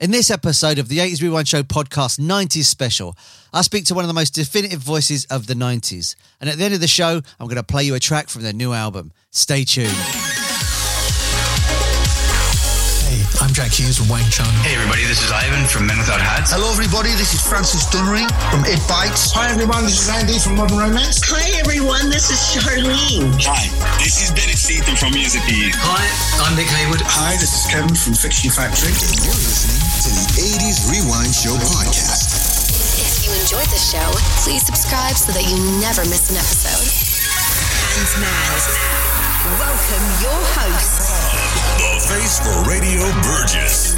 In this episode of the 80s Rewind Show podcast 90s special, I speak to one of the most definitive voices of the 90s. And at the end of the show, I'm going to play you a track from their new album. Stay tuned. I'm Jack Hues from Wang Chung. Hey everybody, this is Ivan from Men Without Hats. Hello everybody, this is Francis Dunnery from It Bites. Hi everyone, this is Andy from Modern Romance. Hi everyone, this is Charlene. Hi, this is Benny Seaton from Music E. Hi, I'm Nick Hayward. Hi, this is Kevin from Fiction Factory. And you're listening to the 80s Rewind Show podcast. If you enjoyed the show, please subscribe so that you never miss an episode. And now, welcome your host, the face for Radio Burgess.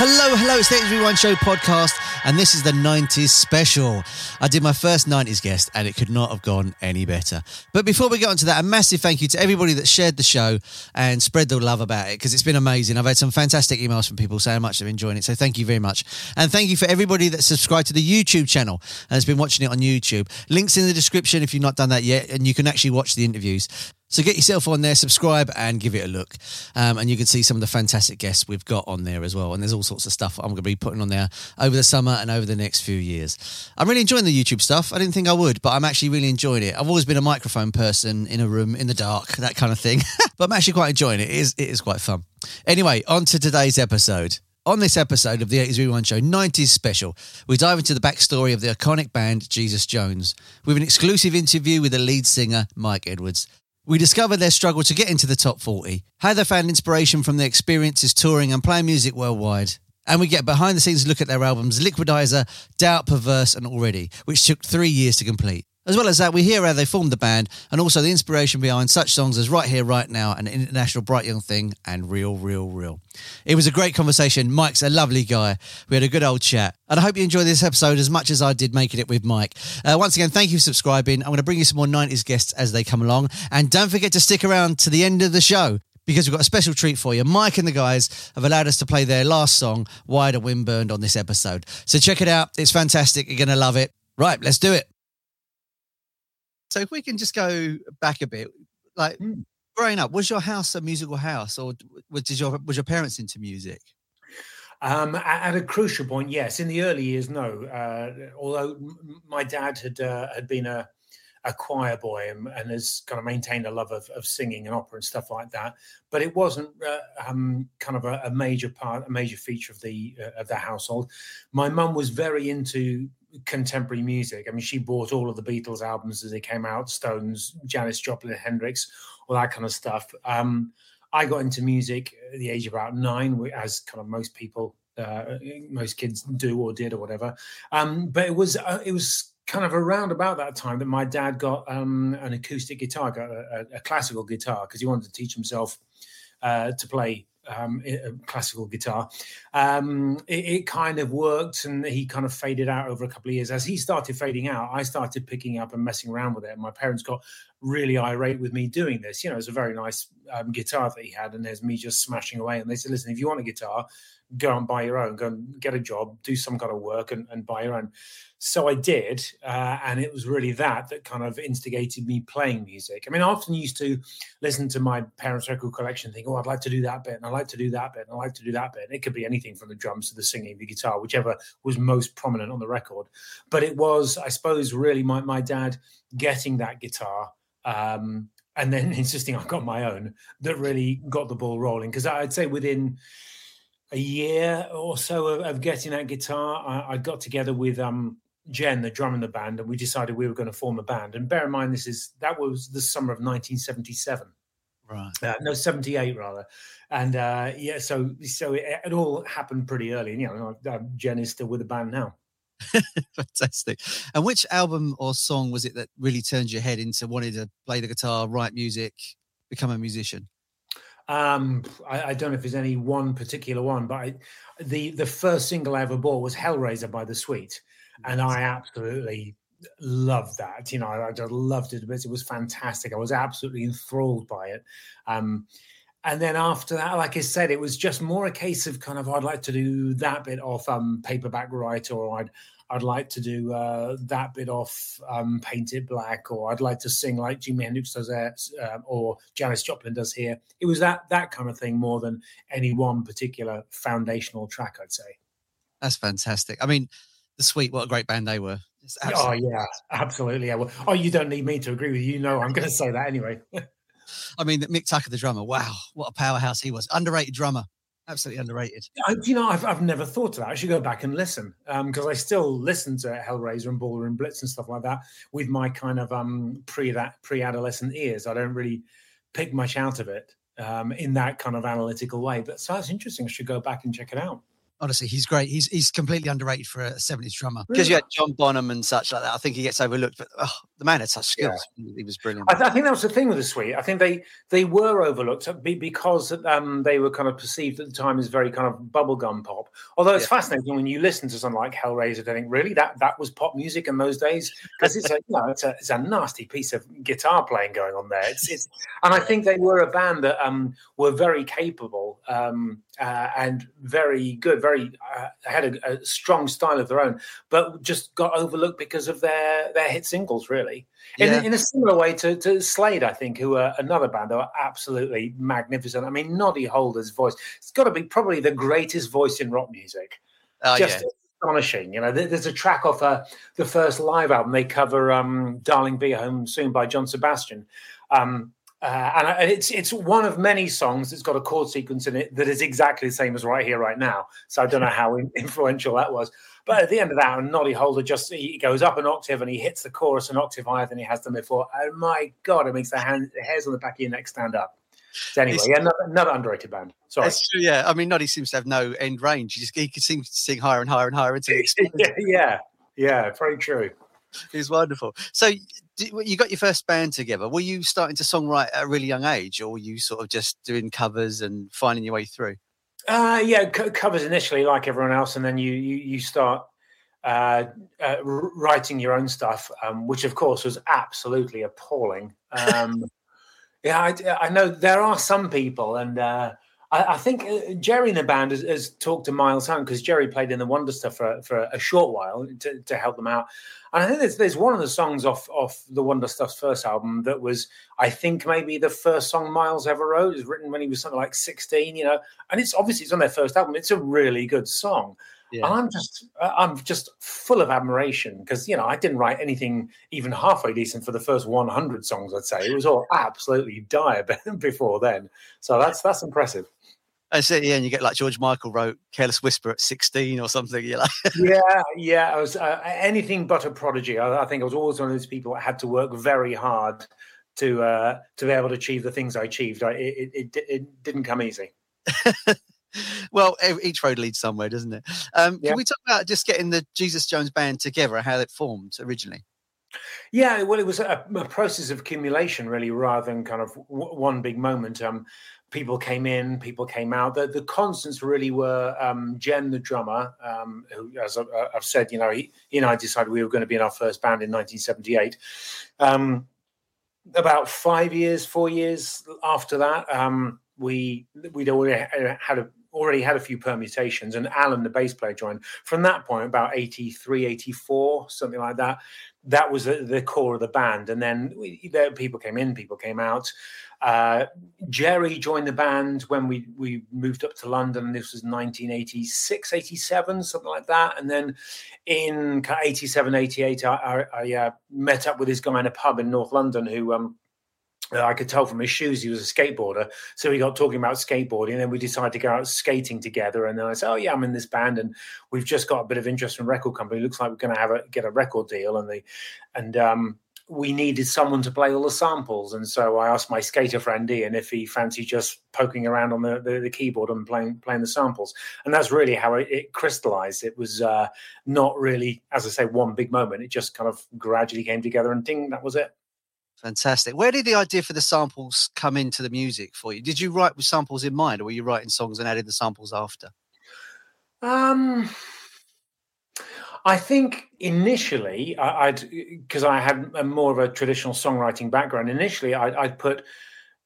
Hello, hello, it's the 80s Rewind Show podcast, and this is the 90s special. I did my first 90s guest, and it could not have gone any better. But before we get on to that, a massive thank you to everybody that shared the show and spread the love about it, because it's been amazing. I've had some fantastic emails from people saying how much they're enjoying it, so thank you very much. And thank you for everybody that subscribed to the YouTube channel and has been watching it on YouTube. Links in the description if you've not done that yet, and you can actually watch the interviews. So get yourself on there, subscribe, and give it a look. Um, and you can see some of the fantastic guests we've got on there as well. And there's all sorts of stuff I'm going to be putting on there over the summer and over the next few years. I'm really enjoying the YouTube stuff. I didn't think I would, but I'm actually really enjoying it. I've always been a microphone person in a room in the dark, that kind of thing. but I'm actually quite enjoying it. It is, it is quite fun. Anyway, on to today's episode. On this episode of the 80s Rewind Show 90s special, we dive into the backstory of the iconic band Jesus Jones with an exclusive interview with the lead singer, Mike Edwards. We discover their struggle to get into the top 40, how they found inspiration from their experiences touring and playing music worldwide. And we get behind the scenes look at their albums Liquidizer, Doubt, Perverse, and Already, which took three years to complete. As well as that, we hear how they formed the band and also the inspiration behind such songs as Right Here, Right Now, and International Bright Young Thing, and Real, Real, Real. It was a great conversation. Mike's a lovely guy. We had a good old chat. And I hope you enjoyed this episode as much as I did making it with Mike. Uh, once again, thank you for subscribing. I'm going to bring you some more 90s guests as they come along. And don't forget to stick around to the end of the show because we've got a special treat for you. Mike and the guys have allowed us to play their last song, Why the Wind Burned, on this episode. So check it out. It's fantastic. You're going to love it. Right, let's do it. So if we can just go back a bit, like mm. growing up, was your house a musical house, or was your was your parents into music? Um, at, a crucial point, yes. In the early years, no. Uh, although my dad had uh, had been a a choir boy and, and, has kind of maintained a love of, of singing and opera and stuff like that. But it wasn't uh, um, kind of a, a, major part, a major feature of the uh, of the household. My mum was very into contemporary music. I mean, she bought all of the Beatles albums as they came out, Stones, Janis Joplin, Hendrix, all that kind of stuff. Um, I got into music at the age of about nine, as kind of most people, uh, most kids do or did or whatever. Um, but it was uh, it was kind of around about that time that my dad got um, an acoustic guitar, got a, a classical guitar, because he wanted to teach himself uh, to play um, classical guitar. Um, it, it, kind of worked, and he kind of faded out over a couple of years. As he started fading out, I started picking up and messing around with it. And my parents got really irate with me doing this. You know, it's a very nice um, guitar that he had, and there's me just smashing away. And they said, "Listen, if you want a guitar, go and buy your own. Go and get a job, do some kind of work, and, and buy your own." So I did, uh, and it was really that that kind of instigated me playing music. I mean, I often used to listen to my parents' record collection, think, "Oh, I'd like to do that bit, and I like to do that bit, and I like to do that bit." And it could be anything from the drums to the singing, the guitar, whichever was most prominent on the record. But it was, I suppose, really my my dad getting that guitar. Um, and then insisting I got my own that really got the ball rolling. Because I'd say within a year or so of, of getting that guitar, I, I, got together with um, Gen, the drum in the band, and we decided we were going to form a band. And bear in mind, this is that was the summer of 1977. Right. Uh, no, 78 rather. And uh, yeah, so so it, it, all happened pretty early. And, you know, uh, Gen is still with the band now. Fantastic. And which album or song was it that really turned your head into wanting to play the guitar, write music, become a musician? Um, I, I, don't know if there's any one particular one, but I, the the first single I ever bought was Hellraiser by the Sweet, and I absolutely loved that. You know, I, I just loved it. It was fantastic. I was absolutely enthralled by it. Um, and then after that, like I said, it was just more a case of kind of I'd like to do that bit of um, paperback writer, or I'd I'd like to do uh, that bit off um, Paint It Black, or I'd like to sing like Jimi Hendrix does there, uh, or Janis Joplin does here. It was that that kind of thing more than any one particular foundational track, I'd say. That's fantastic. I mean, the Sweet, what a great band they were. Oh yeah, absolutely. Yeah. Well, oh, you don't need me to agree with you. You know, I'm going to say that anyway. I mean, Mick Tucker, the drummer. Wow, what a powerhouse he was! Underrated drummer absolutely underrated. I, you know, I've, I've never thought of that. I should go back and listen because um, I still listen to Hellraiser and Ballroom Blitz and stuff like that with my kind of um, pre that pre adolescent ears. I don't really pick much out of it um, in that kind of analytical way. But so that's interesting. I should go back and check it out honestly, he's great. He's he's completely underrated for a 70s drummer. Because you had John Bonham and such like that. I think he gets overlooked, but oh, the man had such skills. Yeah. He was brilliant. I, th- I, think that was the thing with the Sweet. I think they they were overlooked because um, they were kind of perceived at the time as very kind of bubblegum pop. Although it's yeah. fascinating when you listen to something like Hellraiser, I think really that that was pop music in those days because it's a you know it's a it's a nasty piece of guitar playing going on there. It's, it's and I think they were a band that um, were very capable. Um, uh, and very good, very uh, had a, a, strong style of their own, but just got overlooked because of their their hit singles. Really, in, yeah. in a similar way to, to Slade, I think, who are another band that are absolutely magnificent. I mean, Noddy Holder's voice, it's got to be probably the greatest voice in rock music. Oh, just yeah. astonishing. You know, there's a track off uh, the first live album. They cover um, "Darling Be Home Soon" by John Sebastian. Um, uh, and it's it's one of many songs that's got a chord sequence in it that is exactly the same as right here, right now. So I don't know how influential that was. But at the end of that, Noddy Holder just he goes up an octave and he hits the chorus an octave higher than he has done before. And my God, it makes the, hand, the hairs on the back of your neck stand up. So anyway, yeah, another, another, underrated band. Sorry. True, yeah. I mean, Noddy seems to have no end range. He just he could seem to sing higher and higher and higher until yeah, yeah, yeah, very true. He's wonderful. So you got your first band together. Were you starting to songwrite at a really young age, or were you sort of just doing covers and finding your way through? Uh, yeah, c- covers initially, like everyone else, and then you you, you start uh, uh, writing your own stuff, um, which of course was absolutely appalling. Um, yeah, I, I, know there are some people, and uh, I, I, think uh, Jerry in the band has, has talked to Miles Hunt because Jerry played in the Wonder Stuff for, for a short while to, to help them out. And I think there's, there's one of the songs off off the Wonder Stuff's first album that was, I think, maybe the first song Miles ever wrote. It was written when he was something like 16, you know. And it's obviously it's on their first album. It's a really good song. Yeah. And I'm just I'm just full of admiration because you know I didn't write anything even halfway decent for the first 100 songs. I'd say it was all absolutely dire before then. So that's that's impressive. I said, yeah, and you get like George Michael wrote "Careless Whisper" at sixteen or something. You're like, yeah, yeah. I was uh, anything but a prodigy. I, I, think I was always one of those people that had to work very hard to uh, to be able to achieve the things I achieved. I, it, it, it didn't come easy. well, each road leads somewhere, doesn't it? Um, yeah. Can we talk about just getting the Jesus Jones band together, how it formed originally? Yeah, well, it was a, a, process of accumulation, really, rather than kind of w- one big moment. Um, people came in, people came out. The, the constants really were um, Gen, the drummer, um, who, as I, have said, you know, he, he, and I decided we were going to be in our first band in 1978. Um, about five years, four years after that, um, we we'd already had a, already had a few permutations, and Alan, the bass player, joined. From that point, about 83, 84, something like that, that was the, core of the band. And then we, there, people came in, people came out. Uh, Jerry joined the band when we, we moved up to London. This was 1986, 87, something like that. And then in 87, 88, I, I, I uh, met up with this guy in a pub in North London who um, I could tell from his shoes he was a skateboarder. So we got talking about skateboarding, and then we decided to go out skating together. And then I said, "Oh yeah, I'm in this band, and we've just got a bit of interest from record company. Looks like we're going to have a get a record deal." And and um, we needed someone to play all the samples. And so I asked my skater friend Ian if he fancied just poking around on the, the, the keyboard and playing playing the samples. And that's really how it, it crystallized. It was uh, not really, as I say, one big moment. It just kind of gradually came together, and ding, that was it. Fantastic. Where did the idea for the samples come into the music for you? Did you write with samples in mind, or were you writing songs and adding the samples after? Um, I think initially I, would because I had a more of a traditional songwriting background. Initially, I'd, I'd, put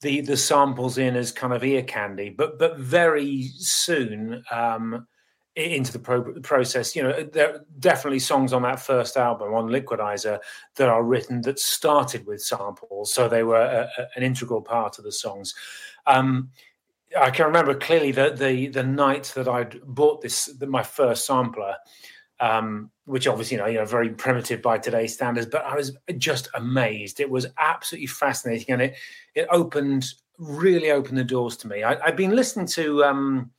the the samples in as kind of ear candy, but but very soon um, into the pro- process, you know, there are definitely songs on that first album on Liquidizer that are written that started with samples, so they were a, a, an integral part of the songs. Um, I can remember clearly the the the night that I'd bought this the, my first sampler, um, which obviously you know, you know very primitive by today's standards, but I was just amazed. It was absolutely fascinating, and it it opened really opened the doors to me. I, had been listening to. Um,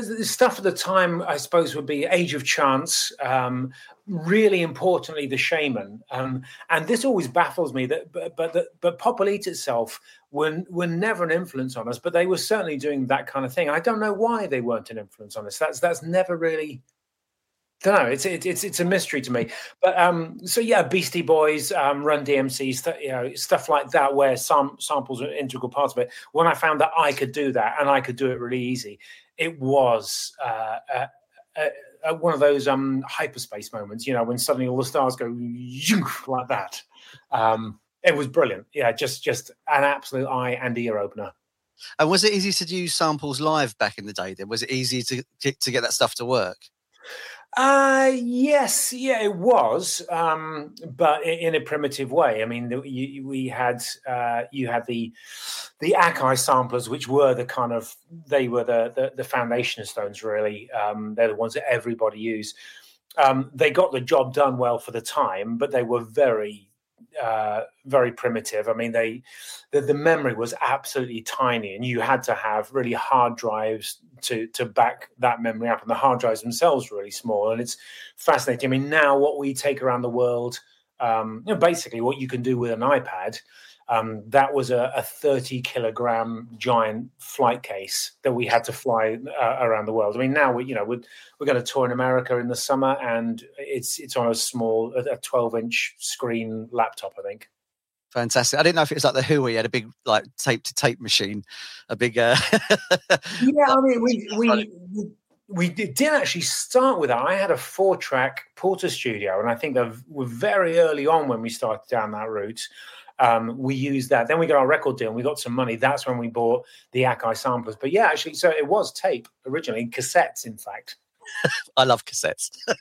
the stuff at the time, I suppose, would be Age of Chance. Um, really importantly, the Shamen. um, and this always baffles me. That but but, the, but Pop Eat itself were were never an influence on us, but they were certainly doing that kind of thing. I don't know why they weren't an influence on us. That's that's never really don't know. It's it's it's a mystery to me. But um, so yeah, Beastie Boys, um, Run DMC, st- you know, stuff like that, where some samples are an integral part of it. When I found that I could do that and I could do it really easy, it was uh one of those um hyperspace moments. You know, when suddenly all the stars go like that. Um, it was brilliant. Yeah, just just an absolute eye and ear opener. And was it easy to do samples live back in the day? Then was it easy to to get that stuff to work? Uh yes, yeah, it was, um, but in a primitive way. I mean, you, we had uh, you had the the Akai samplers, which were the kind of they were the the, the foundation stones. Really, um, they're the ones that everybody used. Um, they got the job done well for the time, but they were very uh, very primitive. I mean, they the, the, memory was absolutely tiny, and you had to have really hard drives to to back that memory up, and the hard drives themselves were really small. And it's fascinating. I mean, now what we take around the world, um, you know, basically what you can do with an iPad. Um, that was a, a, 30 kilogram giant flight case that we had to fly uh, around the world. I mean, now we, you know, we're, we're going to tour in America in the summer, and it's it's on a small, a 12 inch screen laptop, I think. Fantastic. I didn't know if it was like the Who, where you had a big like tape to tape machine, a big. Uh... yeah, I mean, we we. we did actually start with that. I had a four track Portastudio, and I think that were very early on when we started down that route um, we used that. Then we got our record deal and we got some money. That's when we bought the Akai samplers. But yeah, actually, so it was tape originally, cassettes, in fact. I love cassettes. oh,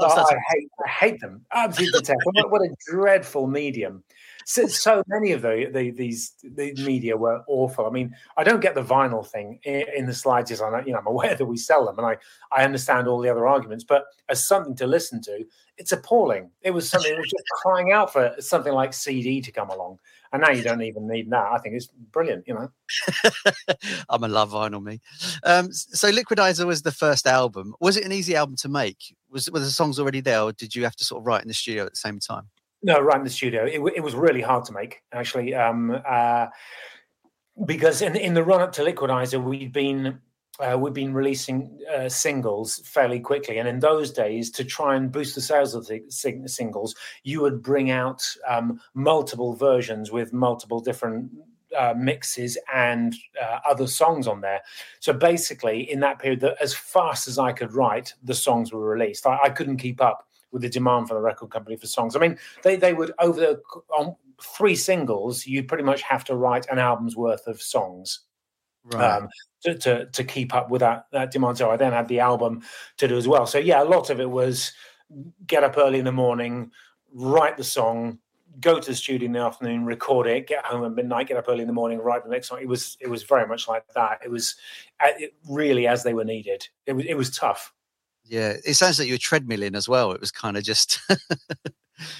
I, hate, I hate them. Absolutely detest. what, what a dreadful medium so, so many of the, the these the media were awful. I mean, I don't get the vinyl thing in, in the slightest. I you know I'm aware that we sell them, and I I understand all the other arguments. But as something to listen to, it's appalling. It was something. It was just crying out for something like CD to come along. And now you don't even need that. I think it's brilliant, you know. I'm a love vinyl, me. Um, so Liquidizer was the first album. Was it an easy album to make? Was were the songs already there, or did you have to sort of write in the studio at the same time? No, right in the studio. It, it was really hard to make, actually, um, uh, because in in the run up to Liquidizer, we'd been uh, we've been releasing uh, singles fairly quickly, and in those days, to try and boost the sales of the sing- singles, you would bring out um, multiple versions with multiple different uh, mixes and uh, other songs on there. So basically, in that period, as fast as I could write, the songs were released. I, I couldn't keep up with the demand for the record company for songs. I mean, they they would over the on three singles, you'd pretty much have to write an album's worth of songs. Right. Um, to, to, to keep up with that, that demand. So I then had the album to do as well. So yeah, a lot of it was get up early in the morning, write the song, go to the studio in the afternoon, record it, get home at midnight, get up early in the morning, write the next song. It was it was very much like that. It was uh, it really as they were needed. It was it was tough. Yeah, it sounds like you were treadmilling as well. It was kind of just.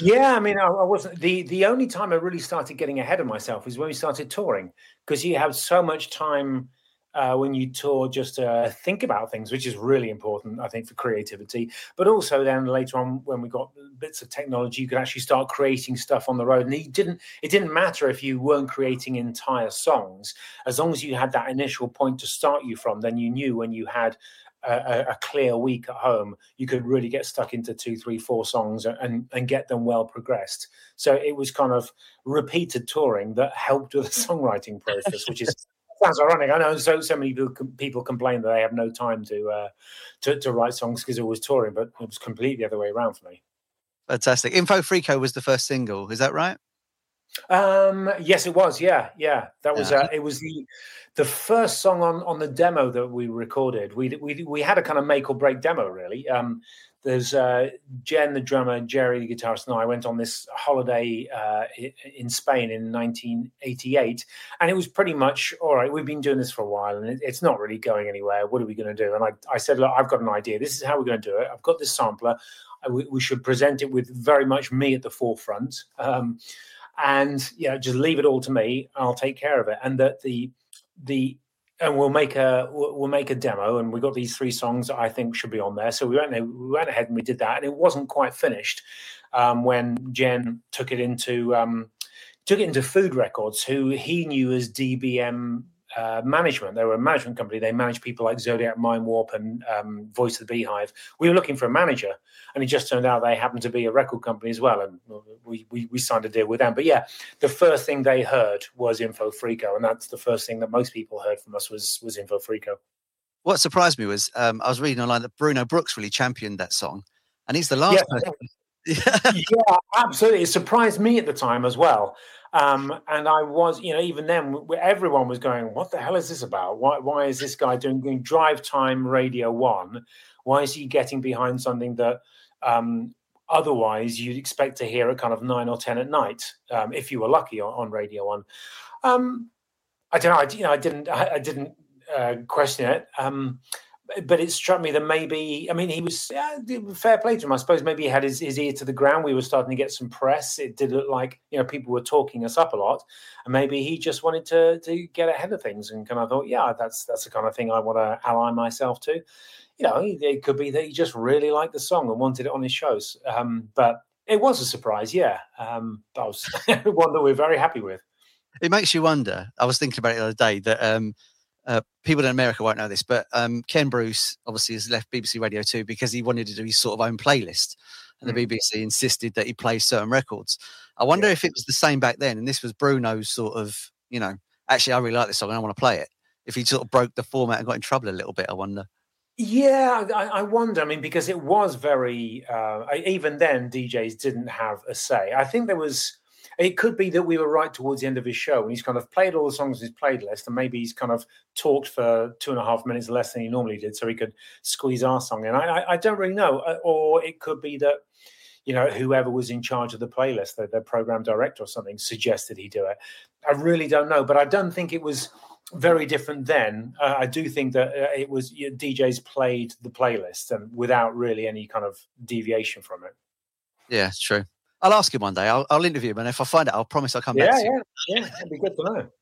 yeah, I mean, I, I, wasn't the the only time I really started getting ahead of myself is when we started touring because you have so much time uh, when you tour just to think about things, which is really important, I think, for creativity. But also then later on, when we got bits of technology, you could actually start creating stuff on the road. And it didn't it didn't matter if you weren't creating entire songs, as long as you had that initial point to start you from. Then you knew when you had a, a, clear week at home, you could really get stuck into two, three, four songs and and get them well progressed. So it was kind of repeated touring that helped with the songwriting process, which is sounds ironic. I know so so many people, complain that they have no time to uh, to, to write songs because it was touring, but it was completely the other way around for me. Fantastic. Info Freako was the first single. Is that right? Um, yes, it was. Yeah, yeah. That was. Uh, it was the the first song on on the demo that we recorded. We we we had a kind of make or break demo, really. Um, there's uh, Gen, the drummer, Jerry, the guitarist, and I went on this holiday uh, in Spain in 1988, and it was pretty much all right. We've been doing this for a while, and it's not really going anywhere. What are we going to do? And I, I said, look, I've got an idea. This is how we're going to do it. I've got this sampler. We, we should present it with very much me at the forefront, um, and yeah, just leave it all to me. I'll take care of it. And that the the and we'll make a we'll make a demo and we got these three songs that i think should be on there so we went we went ahead and we did that and it wasn't quite finished um, when Gen took it into um, took it into food records who he knew as dbm uh, management. They were a management company. They managed people like Zodiac Mindwarp and um, Voice of the Beehive. We were looking for a manager, and it just turned out they happened to be a record company as well, and we, we, we signed a deal with them. But yeah, the first thing they heard was Info Freako, and that's the first thing that most people heard from us was was Info Freako. What surprised me was um, I was reading online that Bruno Brooks really championed that song, and he's the last. Yeah, yeah, absolutely. It surprised me at the time as well. Um, and I was, you know, even then, everyone was going, "What the hell is this about? Why, why is this guy doing, doing drive time Radio One? Why is he getting behind something that um, otherwise you'd expect to hear at kind of nine or ten at night, um, if you were lucky on, on Radio One?" Um, I don't know. I, you know, I didn't, I, I didn't uh, question it. Um, but it struck me that maybe, I mean, he was uh, fair play to him. I suppose maybe he had his, his ear to the ground. We were starting to get some press. It did look like, you know, people were talking us up a lot. And maybe he just wanted to to get ahead of things and kind of thought, yeah, that's that's the kind of thing I want to ally myself to. You know, it could be that he just really liked the song and wanted it on his shows. Um, but it was a surprise, yeah. Um, that was one that we're very happy with. It makes you wonder. I was thinking about it the other day that um, uh, people in America won't know this, but um, Ken Bruce obviously has left BBC Radio 2 because he wanted to do his sort of own playlist. And mm. the BBC insisted that he play certain records. I wonder yeah. if it was the same back then. And this was Bruno's sort of, you know, actually, I really like this song and I want to play it. If he sort of broke the format and got in trouble a little bit, I wonder. Yeah, I, I wonder. I mean, because it was very, uh, even then, DJs didn't have a say. I think there was it could be that we were right towards the end of his show and he's kind of played all the songs in his playlist and maybe he's kind of talked for two and a half minutes less than he normally did so he could squeeze our song in. I, I, I don't really know. Uh, or it could be that, you know, whoever was in charge of the playlist, the, the program director or something, suggested he do it. I really don't know, but I don't think it was very different then. Uh, I do think that uh, it was you know, DJs played the playlist and without really any kind of deviation from it. Yeah, it's true. I'll ask him one day. I'll, I'll interview him, and if I find out, I'll promise I'll come yeah, back. Yeah, yeah, yeah. That'd be good to know.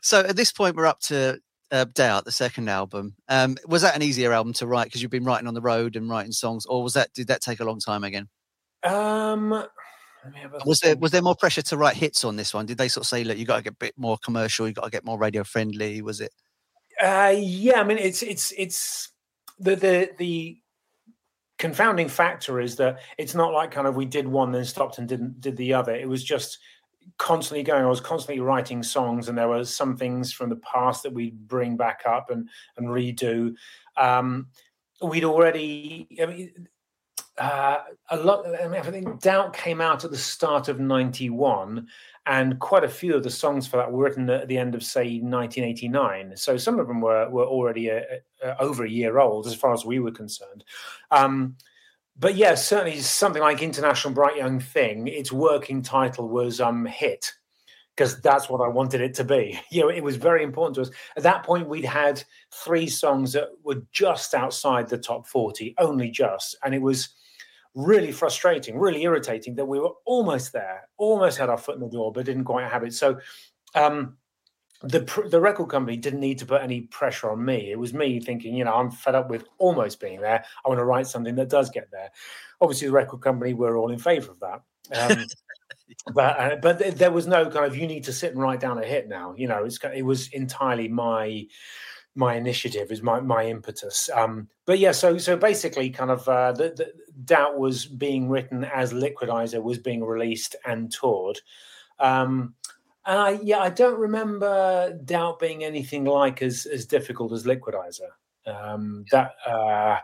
So at this point, we're up to uh, Doubt, the second album. Um, was that an easier album to write because you've been writing on the road and writing songs, or was that did that take a long time again? Um, was there was there more pressure to write hits on this one? Did they sort of say, look, you got to get a bit more commercial, you got to get more radio friendly? Was it? Uh, yeah, I mean, it's it's it's the the the confounding factor is that it's not like kind of we did one then stopped and didn't did the other. It was just constantly going. I was constantly writing songs, and there were some things from the past that we'd bring back up and and redo. Um, we'd already. I mean, uh, a lot. I mean, I think Doubt came out at the start of '91, and quite a few of the songs for that were written at the end of, say, 1989. So some of them were were already a, a, over a year old, as far as we were concerned. Um, but yeah, certainly something like International Bright Young Thing. Its working title was um, "Hit." Because that's what I wanted it to be. You know, it was very important to us. At that point, we'd had three songs that were just outside the top 40, only just. And it was really frustrating, really irritating that we were almost there, almost had our foot in the door, but didn't quite have it. So um, the the record company didn't need to put any pressure on me. It was me thinking, you know, I'm fed up with almost being there. I want to write something that does get there. Obviously, the record company were all in favour of that. Um, but uh, but there was no kind of you need to sit and write down a hit now. You know, it's it was entirely my my initiative is my my impetus. Um, but yeah, so so basically, kind of uh, the, the doubt was being written as Liquidizer was being released and toured. Um, and I, yeah, I don't remember Doubt being anything like as as difficult as Liquidizer. Um, that, uh,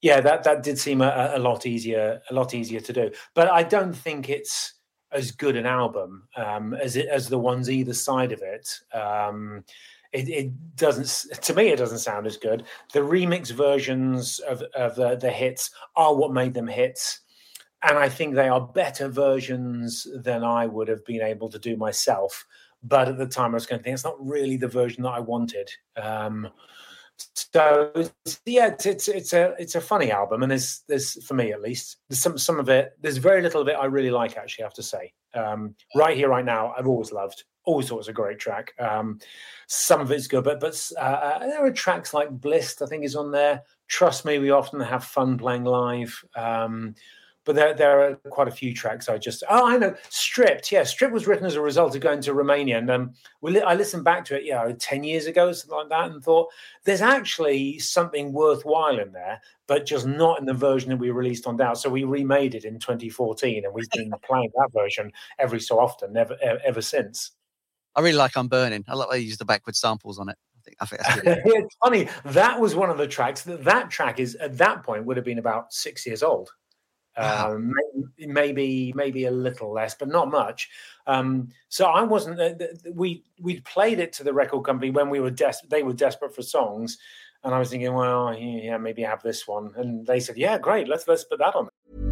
yeah, that that did seem a, a, lot easier, a lot easier to do. But I don't think it's as good an album um, as it as the ones either side of it. Um, it, it, doesn't to me it doesn't sound as good the remix versions of, of the, the hits are what made them hits and I think they are better versions than I would have been able to do myself. But at the time, I was going to think it's not really the version that I wanted. Um, so yeah, it's, it's, it's a it's a funny album, and there's there's for me at least there's some some of it. There's very little of it I really like. Actually, I have to say, um, right here, right now, I've always loved. Always thought it was a great track. Um, some of it's good, but but uh, uh there are tracks like Blissed, I think, is on there. Trust me, we often have fun playing live. Um, but there, there are quite a few tracks I just oh I know stripped yeah stripped was written as a result of going to Romania and um we I listened back to it yeah 10 years ago something like that and thought there's actually something worthwhile in there but just not in the version that we released on Doubt so we remade it in 2014 and we've been playing that version every so often never ever since I really like I'm burning I like they use the backward samples on it I think, I think it's funny. That was one of the tracks. That that track is at that point would have been about six years old. Um, maybe maybe a little less, but not much. Um, so I wasn't. Uh, we we played it to the record company when we were desperate. They were desperate for songs, and I was thinking, well, yeah, maybe have this one. And they said, yeah, great, let's let's put that on.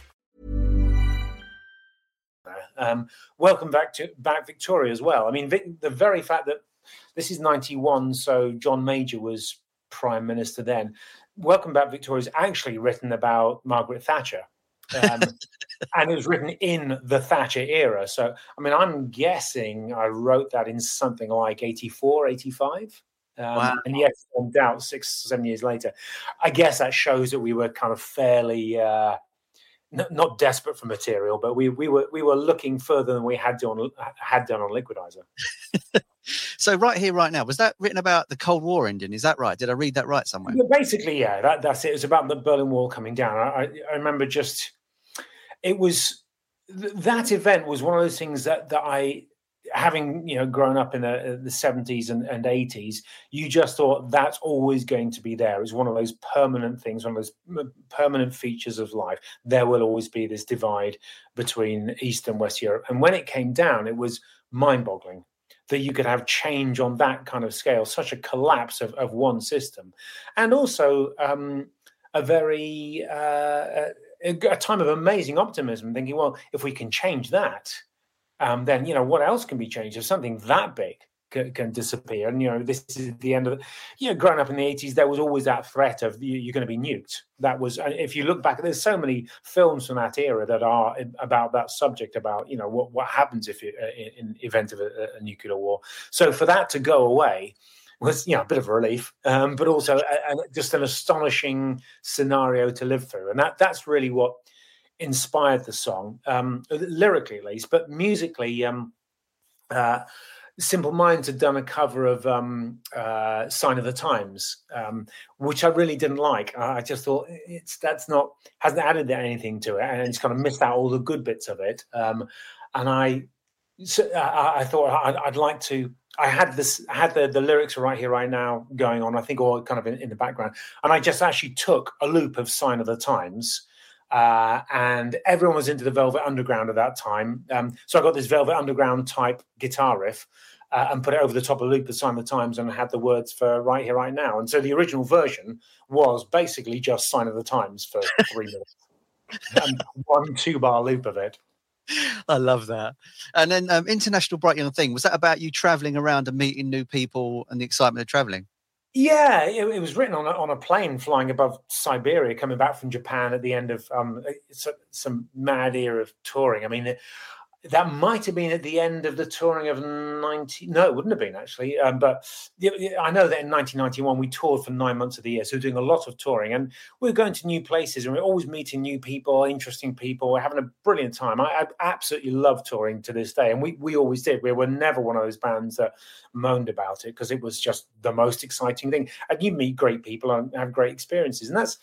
Um, welcome back to back Victoria as well. I mean, Vic, the very fact that this is '91, so John Major was prime minister then. Welcome back Victoria is actually written about Margaret Thatcher. Um, and it was written in the Thatcher era. So, I mean, I'm guessing I wrote that in something like 84, 85. Um, wow. And yes, on doubt, six, seven years later. I guess that shows that we were kind of fairly uh, not desperate for material, but we we were we were looking further than we had done had done on Liquidizer. so right here, right now, was that written about the Cold War ending? Is that right? Did I read that right somewhere? Yeah, basically, yeah, that, that's it. It was about the Berlin Wall coming down. I, I remember just it was that event was one of those things that that I having you know grown up in the, the 70s and, and 80s you just thought that's always going to be there. It's one of those permanent things one of those permanent features of life. There will always be this divide between east and west europe. And when it came down it was mind-boggling that you could have change on that kind of scale such a collapse of, of one system. And also um, a very uh, a time of amazing optimism thinking well if we can change that um, then you know what else can be changed? If something that big can, can, disappear and you know this is the end of it. You know growing up in the 80s there was always that threat of you, are going to be nuked. That was if you look back there's so many films from that era that are about that subject about you know what, what happens if you, uh, in, in event of a, a, nuclear war. So for that to go away was you know a bit of a relief um, but also a, a, just an astonishing scenario to live through and that that's really what inspired the song, um, lyrically at least, but musically. Um, uh, Simple Minds had done a cover of um, uh, "Sign of the Times," um, which I really didn't like. I just thought it's that's not hasn't added anything to it, and it's kind of missed out all the good bits of it. Um, and I, so I, I, thought I'd, I'd, like to. I had this, had the the lyrics right here, right now, going on. I think all kind of in, in the background, and I just actually took a loop of "Sign of the Times." Uh, and everyone was into the Velvet Underground at that time. Um, so I got this Velvet Underground type guitar riff uh, and put it over the top of the Loop of Sign of the Times and had the words for Right Here, Right Now. And so the original version was basically just Sign of the Times for three minutes and one two bar loop of it. I love that. And then um, International Bright Young Thing, was that about you traveling around and meeting new people and the excitement of traveling? Yeah, it, it, was written on a, on a plane flying above Siberia, coming back from Japan at the end of um, some mad era of touring. I mean, that might have been at the end of the touring of 90 no it wouldn't have been actually um, but i know that in 1991 we toured for nine months of the year so we are doing a lot of touring and we are going to new places and we're always meeting new people interesting people we're having a brilliant time. I, I absolutely love touring to this day and we, we always did. We were never one of those bands that moaned about it because it was just the most exciting thing and you meet great people and have great experiences and that's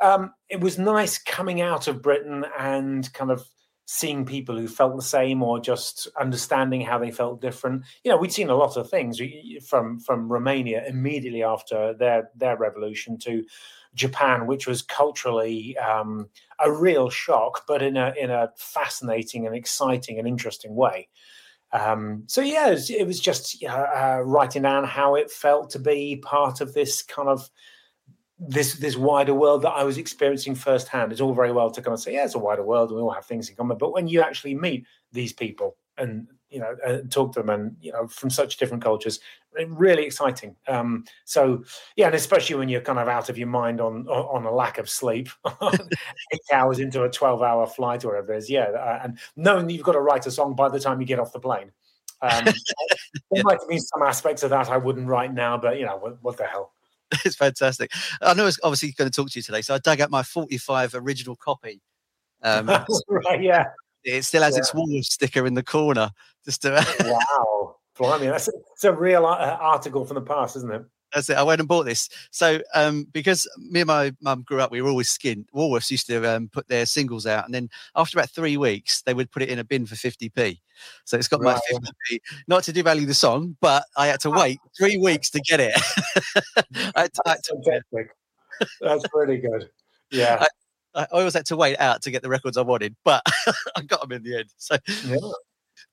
um, it was nice coming out of britain and kind of seeing people who felt the same or just understanding how they felt different. You know, we'd seen a lot of things from from Romania immediately after their their revolution to Japan, which was culturally um, a real shock, but in a in a fascinating and exciting and interesting way. Um, so yeah, it was, it was just uh, writing down how it felt to be part of this kind of this this wider world that I was experiencing firsthand. It's all very well to kind of say, yeah, it's a wider world, and we all have things in common. But when you actually meet these people and you know uh, talk to them, and you know from such different cultures, really exciting. Um, so yeah, and especially when you're kind of out of your mind on on a lack of sleep, eight hours into a twelve hour flight or whatever it is, yeah, uh, and knowing that you've got to write a song by the time you get off the plane. Um, there might have been some aspects of that I wouldn't write now, but you know what, what the hell. it's fantastic. I know it's obviously going to talk to you today, so I dug out my 45 original copy. Um, right, yeah. It still has yeah. its wall sticker in the corner. Just to wow, blimey, that's a, it's a real uh, article from the past, isn't it? That's it. I went and bought this. So, um, because me and my mum grew up, we were always skinned. Woolworths used to um, put their singles out, and then after about three weeks, they would put it in a bin for 50p. So it's got right. my 50p. Not to devalue the song, but I had to wait three weeks to get it. I had to, That's, to, That's pretty good. Yeah. I, I, always had to wait out to get the records I wanted, but I got them in the end. So, yeah.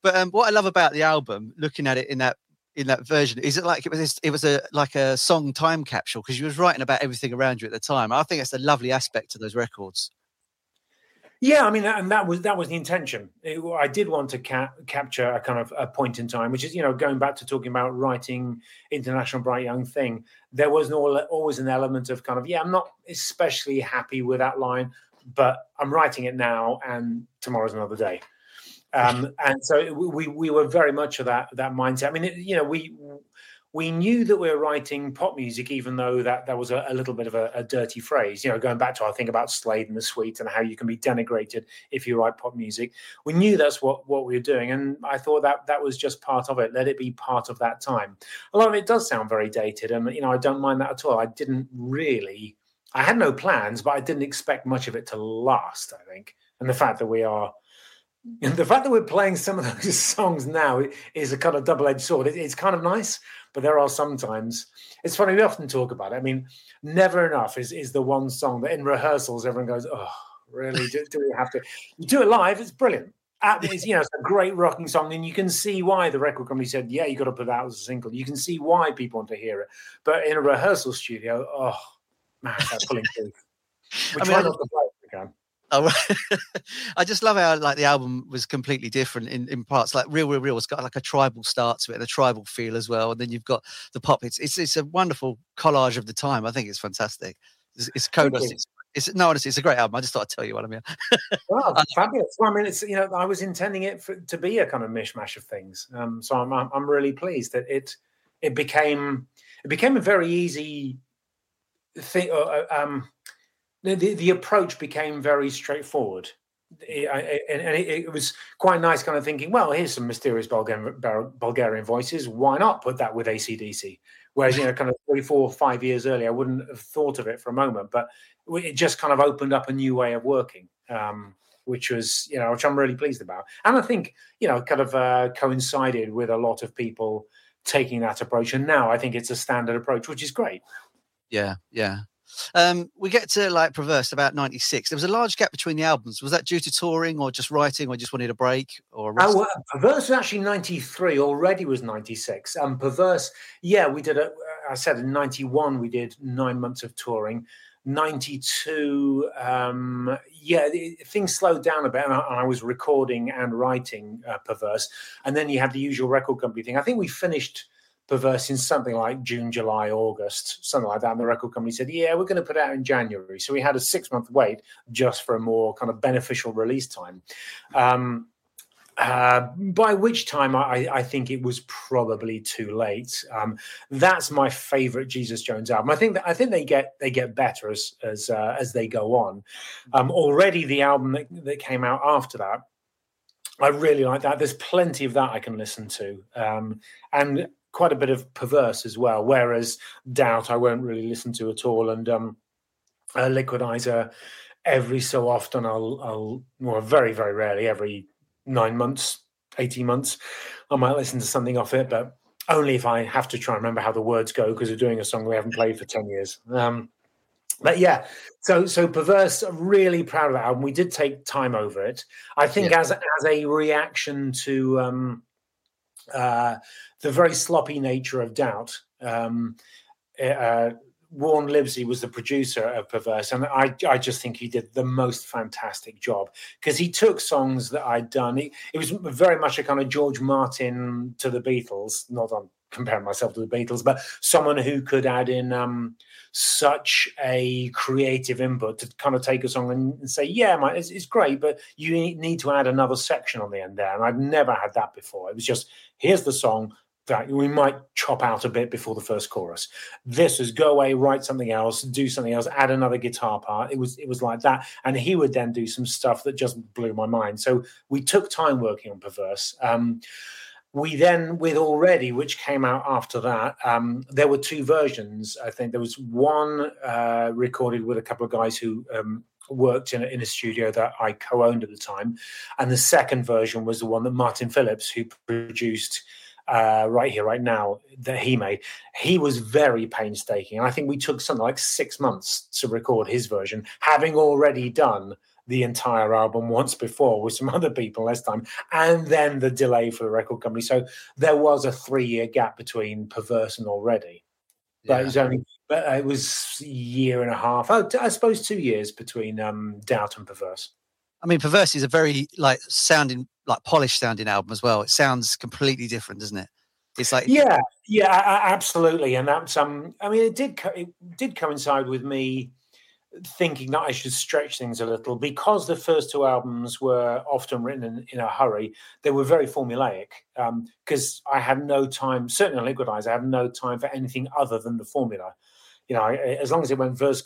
but um, what I love about the album, looking at it in that in that version? Is it like it was it was a like a song time capsule because you was writing about everything around you at the time? I think it's a lovely aspect to those records. Yeah, I mean, and that was that was the intention. It, I did want to ca- capture a kind of a point in time, which is you know going back to talking about writing international bright young thing. There was all, always an element of kind of yeah, I'm not especially happy with that line, but I'm writing it now, and tomorrow's another day. Um, and so we we were very much of that that mindset. I mean, it, you know, we we knew that we were writing pop music, even though that that was a, a little bit of a, a, dirty phrase. You know, going back to our thing about Slade and the Sweet and how you can be denigrated if you write pop music. We knew that's what what we were doing, and I thought that that was just part of it. Let it be part of that time. A lot of it does sound very dated, and you know, I don't mind that at all. I didn't really. I had no plans, but I didn't expect much of it to last. I think, and the fact that we are and the fact that we're playing some of those songs now is a kind of double-edged sword. it's kind of nice, but there are sometimes it's funny. We often talk about it. I mean, "Never Enough" is is the one song that in rehearsals everyone goes, "Oh, really? Do, do we have to?" You do it live; it's brilliant. It's, you know, it's a great rocking song, and you can see why the record company said, "Yeah, you got to put that as a single." You can see why people want to hear it, but in a rehearsal studio, oh man, that's pulling teeth. We I try mean, not to play it. Oh, I just love how like the album was completely different in, in parts. Like Real, Real, Real, it's got like a tribal start to it and a tribal feel as well. And then you've got the pop. It's it's, it's a wonderful collage of the time. I think it's fantastic. It's, it's Kodos. It's, it's, no, honestly, it's a great album. I just thought I'd tell you what I mean. wow, fabulous. Well, I mean, it's you know, I was intending it for, to be a kind of mishmash of things. Um, so I'm, I'm I'm really pleased that it it became it became a very easy thing. Uh, um, the, the, approach became very straightforward. it, and it, it, was quite nice, kind of thinking, well, here's some mysterious Bulgarian, Bulgarian voices. Why not put that with ACDC? Whereas, you know, kind of three, four, five years earlier, I wouldn't have thought of it for a moment, but it just kind of opened up a new way of working. Um, which was, you know, which I'm really pleased about. And I think, you know, kind of uh, coincided with a lot of people taking that approach. And now I think it's a standard approach, which is great. Yeah, yeah. Um, we get to like Perverse about '96. There was a large gap between the albums. Was that due to touring, or just writing, or just wanted a break? Or oh, well, Perverse was actually '93. Already was '96. Um, Perverse, yeah, we did. A, I said in '91 we did nine months of touring. 92 um yeah things slowed down a bit and I, I was recording and writing uh, perverse and then you had the usual record company thing i think we finished perverse in something like June, July, August, something like that. And the record company said, "Yeah, we're going to put it out in January." So we had a six month wait just for a more kind of beneficial release time. Um, uh, by which time I, I, think it was probably too late. Um, that's my favorite Jesus Jones album. I think that I think they get they get better as as uh, as they go on. Um, already the album that, that, came out after that, I really like that. There's plenty of that I can listen to, um, and quite a bit of perverse as well. Whereas doubt I won't really listen to at all, and um, uh, liquidizer every so often I'll I'll well very very rarely every nine months, eighteen months I might listen to something off it, but only if I have to try and remember how the words go because we're doing a song we haven't played for ten years. Um, but yeah, so so perverse. Really proud of that album. We did take time over it. I think yeah. as as a reaction to um, uh, the very sloppy nature of doubt. Um, eh, uh, Warne Livesey was the producer of Perverse, and I, I just think he did the most fantastic job because he took songs that I'd done. It, it was very much a kind of George Martin to the Beatles, not on comparing myself to the Beatles, but someone who could add in um, such a creative input to kind of take a song and, say, yeah, it's, it's, great, but you need to add another section on the end there. And I've never had that before. It was just, here's the song, that we might chop out a bit before the first chorus. This is go away, write something else, do something else, add another guitar part. It was it was like that, and he would then do some stuff that just blew my mind. So we took time working on Perverse. Um, we then with already which came out after that um, there were two versions i think there was one uh, recorded with a couple of guys who um, worked in a, in a studio that i co-owned at the time and the second version was the one that Martyn Phillips who produced uh, right here, right now, that he made. He was very painstaking. I think we took something like six months to record his version, having already done the entire album once before with some other people last time, and then the delay for the record company. So there was a three year gap between Perverse and Already. But yeah. it was only, but it was a year and a half. Oh, I suppose two years between um, Doubt and Perverse. I mean, Perverse is a very like sounding like polished sounding album as well. It sounds completely different, doesn't it? It's like yeah, yeah, absolutely. And that's um, I mean, it did co- it did coincide with me thinking that I should stretch things a little because the first two albums were often written in, in a hurry. They were very formulaic because um, I had no time. Certainly, Liquidize, I had no time for anything other than the formula. You know, as long as it went verse,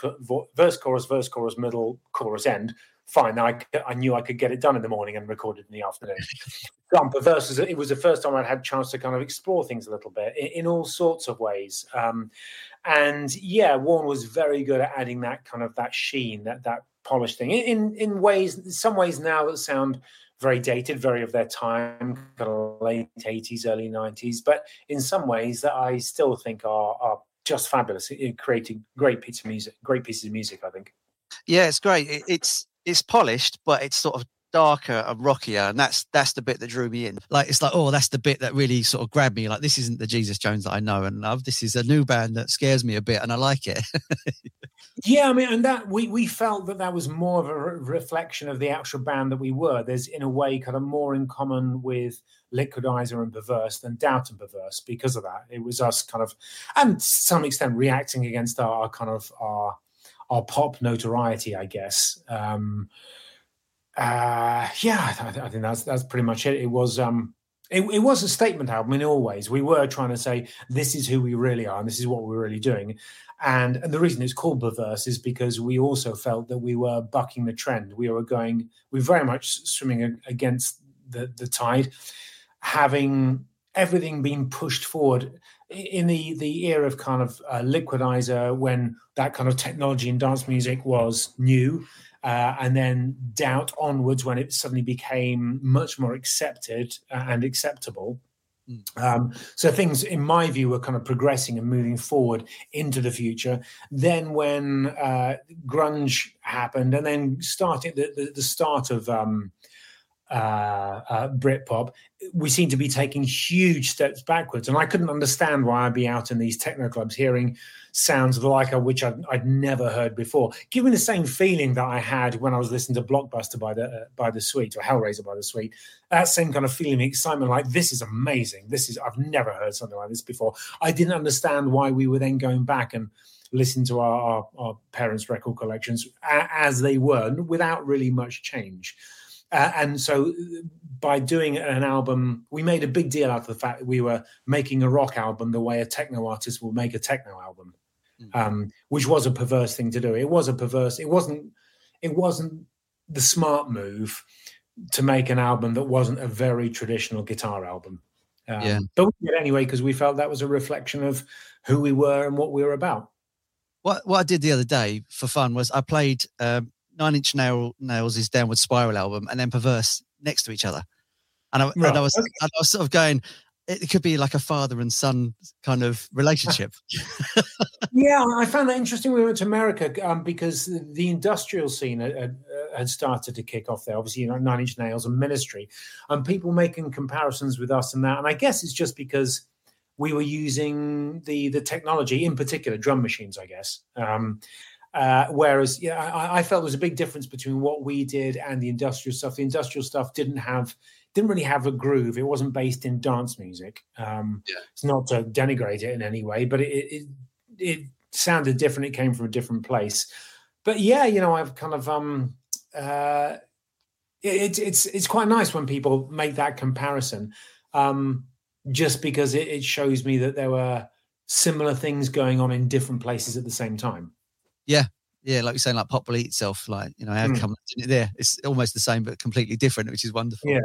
verse, chorus, verse, chorus, middle, chorus, end fine. I, I knew I could get it done in the morning and record it in the afternoon. um, Perverse, it was the first time I'd had a chance to kind of explore things a little bit in, in all sorts of ways. Um, and yeah, Warne was very good at adding that kind of that sheen, that that polished thing in in ways, some ways now that sound very dated, very of their time, kind of late eighties, early nineties, but in some ways that I still think are are just fabulous, creating great pieces of music, great pieces of music. I think. Yeah, it's great. It, it's it's polished, but it's sort of darker and rockier, and that's that's the bit that drew me in. Like it's like, oh, that's the bit that really sort of grabbed me. Like this isn't the Jesus Jones that I know and love. This is a new band that scares me a bit, and I like it. yeah, I mean, and that we we felt that that was more of a re- reflection of the actual band that we were. There's in a way kind of more in common with Liquidizer and Perverse than Doubt and Perverse because of that. It was us kind of, and to some extent, reacting against our, our kind of our our pop notoriety, I guess. Um, uh, yeah, I, th- I, think that's that's pretty much it. It was um, it, it, was a statement album in all ways. We were trying to say this is who we really are and this is what we're really doing. And, and the reason it's called perverse is because we also felt that we were bucking the trend. We were going, we were very much swimming against the, the tide, having everything been pushed forward in the the era of kind of uh, liquidizer when that kind of technology in dance music was new uh, and then doubt onwards when it suddenly became much more accepted and acceptable Mm. Um, so things, in my view, were kind of progressing and moving forward into the future. Then, when uh, grunge happened, and then starting the, the, the start of um, uh, uh, Britpop, we seem to be taking huge steps backwards. And I couldn't understand why I'd be out in these techno clubs hearing sounds like which I'd, I'd, never heard before. Give me the same feeling that I had when I was listening to Blockbuster by the uh, by the Sweet or Hellraiser by the Sweet. That same kind of feeling, excitement, like this is amazing. This is I've never heard something like this before. I didn't understand why we were then going back and listening to our, our, our parents' record collections as they were without really much change. Uh, and so by doing an album, we made a big deal out of the fact that we were making a rock album the way a techno artist will make a techno album mm. um, which was a perverse thing to do. It was a perverse. It wasn't. It wasn't the smart move to make an album that wasn't a very traditional guitar album. Um, yeah. But we did anyway because we felt that was a reflection of who we were and what we were about. What what I did the other day for fun was I played um, Nine Inch Nail, Nails' is Downward Spiral album and then Perverse next to each other, and I, right. and I was okay. I was sort of going, it could be like a father and son kind of relationship. yeah, I found that interesting we went to America um, because the industrial scene had, had, started to kick off there. Obviously, you know, Nine Inch Nails and Ministry, and people making comparisons with us and that. And I guess it's just because we were using the the technology, in particular, drum machines. I guess. Um, uh, whereas, yeah, I, I felt there was a big difference between what we did and the industrial stuff. The industrial stuff didn't have didn't really have a groove. It wasn't based in dance music. Um, yeah. It's not to denigrate it in any way, but it, it, it sounded different. It came from a different place. But yeah, you know, I've kind of um, uh, it, it's it's quite nice when people make that comparison, um, just because it, it shows me that there were similar things going on in different places at the same time. Yeah, yeah, like you're saying, like pop will eat itself. Like you know, how mm. come there? It's almost the same but completely different, which is wonderful. Yeah,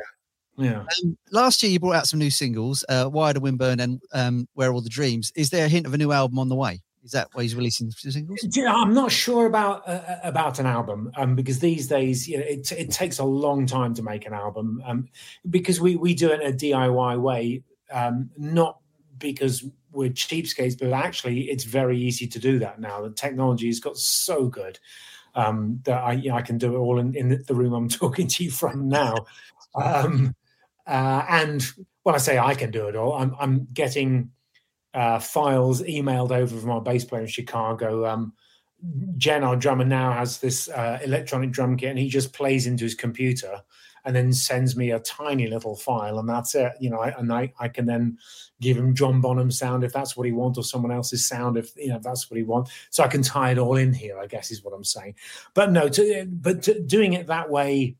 yeah. Um, last year, you brought out some new singles, uh, "Wire to Windburn" and um, "Where Are the Dreams." Is there a hint of a new album on the way? Is that why he's releasing the singles? I'm not sure about uh, uh, about an album um, because these days you know, it, it takes a long time to make an album um, because we we do it in a DIY way, um, not because we're cheapskates, but actually it's very easy to do that now. The technology has got so good um, that I, you know, I can do it all in, in, the room I'm talking to you from now. Um, uh, and when I say I can do it all, I'm, I'm getting uh, files emailed over from our bass player in Chicago. Um, Gen, our drummer, now has this uh, electronic drum kit, and he just plays into his computer and then sends me a tiny little file, and that's it. You know, I, and I, I can then give him John Bonham sound if that's what he wants, or someone else's sound if you know if that's what he wants. So I can tie it all in here. I guess is what I'm saying. But no, to, but to, doing it that way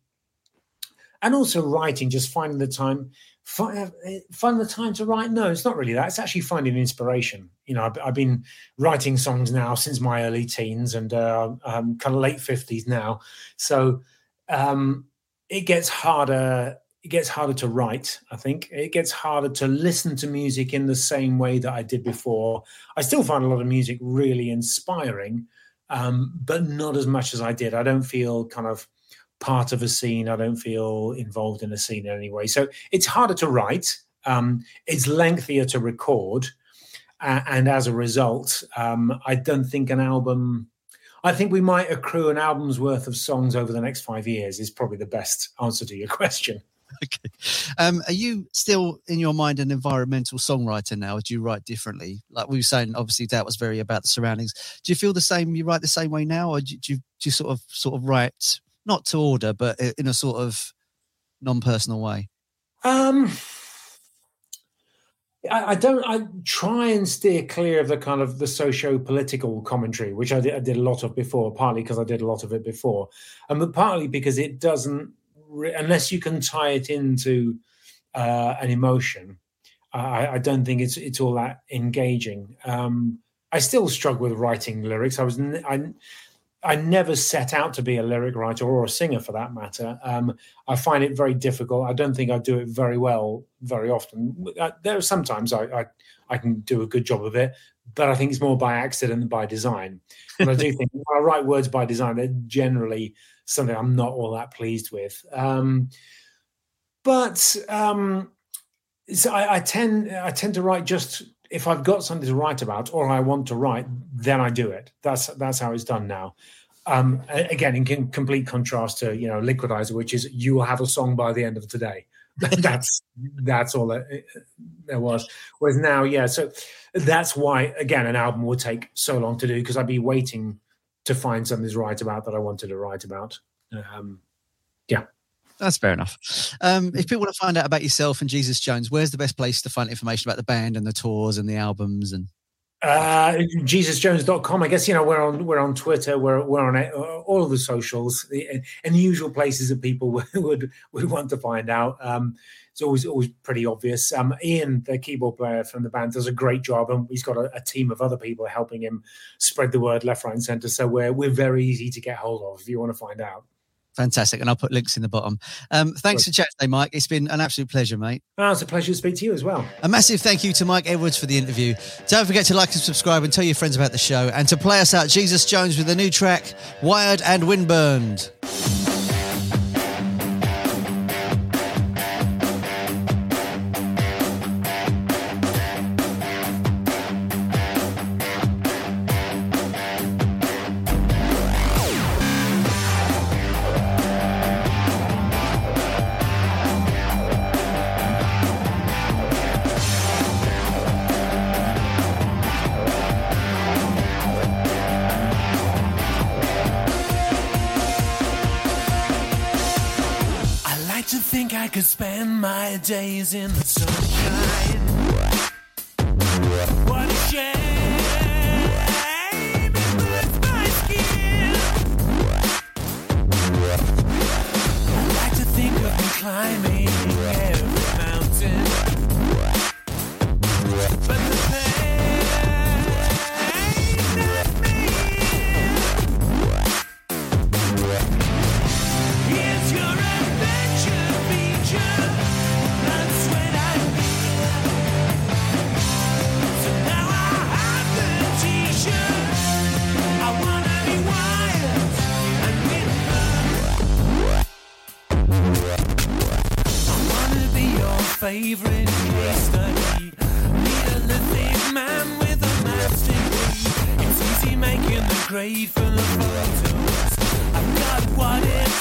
and also writing, just finding the time, find, the time to write. No, it's not really that. It's actually finding inspiration. You know, I've, I've been writing songs now since my early teens and uh, um, kind of late fifties now. So um, it gets harder. It gets harder to write. I think it gets harder to listen to music in the same way that I did before. I still find a lot of music really inspiring, um, but not as much as I did. I don't feel kind of part of a scene. I don't feel involved in a scene in any way. So it's harder to write. Um, it's lengthier to record. Uh, and as a result, um, I don't think an album. I think we might accrue an album's worth of songs over the next five years. Is probably the best answer to your question. Okay. Um, are you still in your mind an environmental songwriter now? Or do you write differently? Like we were saying, obviously that was very about the surroundings. Do you feel the same? You write the same way now, or do you, do you, do you sort of sort of write not to order, but in a sort of non-personal way? Um, I, I, don't. I try and steer clear of the kind of the socio-political commentary, which I did, I did a lot of before. Partly because I did a lot of it before, and but partly because it doesn't, unless you can tie it into uh, an emotion, I, I, don't think it's it's all that engaging. Um, I still struggle with writing lyrics. I was I, I never set out to be a lyric writer or a singer for that matter. Um, I find it very difficult. I don't think I do it very well very often. Uh, there are sometimes I, I, I can do a good job of it, but I think it's more by accident than by design. And I do think when I write words by design, they're generally something I'm not all that pleased with. Um, but um, so I, I, tend I tend to write just if I've got something to write about or I want to write, then I do it. That's that's how it's done now. Um, again, in complete contrast to you know Liquidizer, which is you will have a song by the end of today. that's that's all that uh, there was. Whereas now, yeah, so that's why again an album would take so long to do because I'd be waiting to find something to write about that I wanted to write about. Um, yeah. That's fair enough. Um, if people want to find out about yourself and Jesus Jones, where's the best place to find information about the band and the tours and the albums and uh, jesusjones.com. I guess you know we're on we're on Twitter. We're we're on uh, all of the socials and the usual places that people would would want to find out. Um, it's always always pretty obvious. Um, Ian, the keyboard player from the band, does a great job, and he's got a, a, team of other people helping him spread the word left, right, and centre. So we're we're very easy to get hold of if you want to find out. Fantastic. And I'll put links in the bottom. Um, thanks for chatting today, Mike. It's been an absolute pleasure, mate. Oh, it's a pleasure to speak to you as well. A massive thank you to Mike Edwards for the interview. Don't forget to like and subscribe and tell your friends about the show and to play us out Jesus Jones with a new track, Wired and Windburned. Days in the sunshine.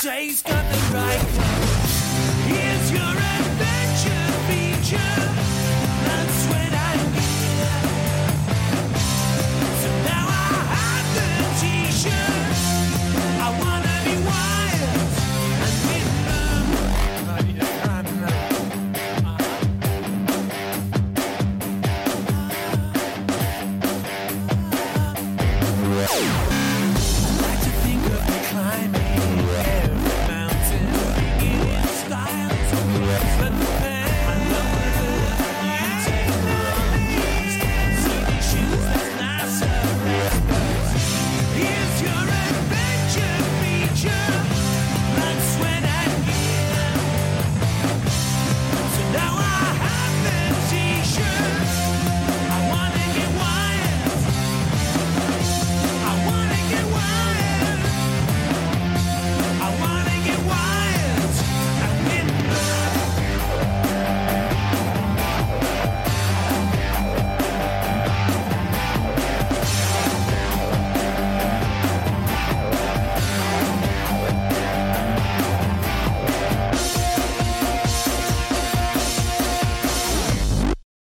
It got the right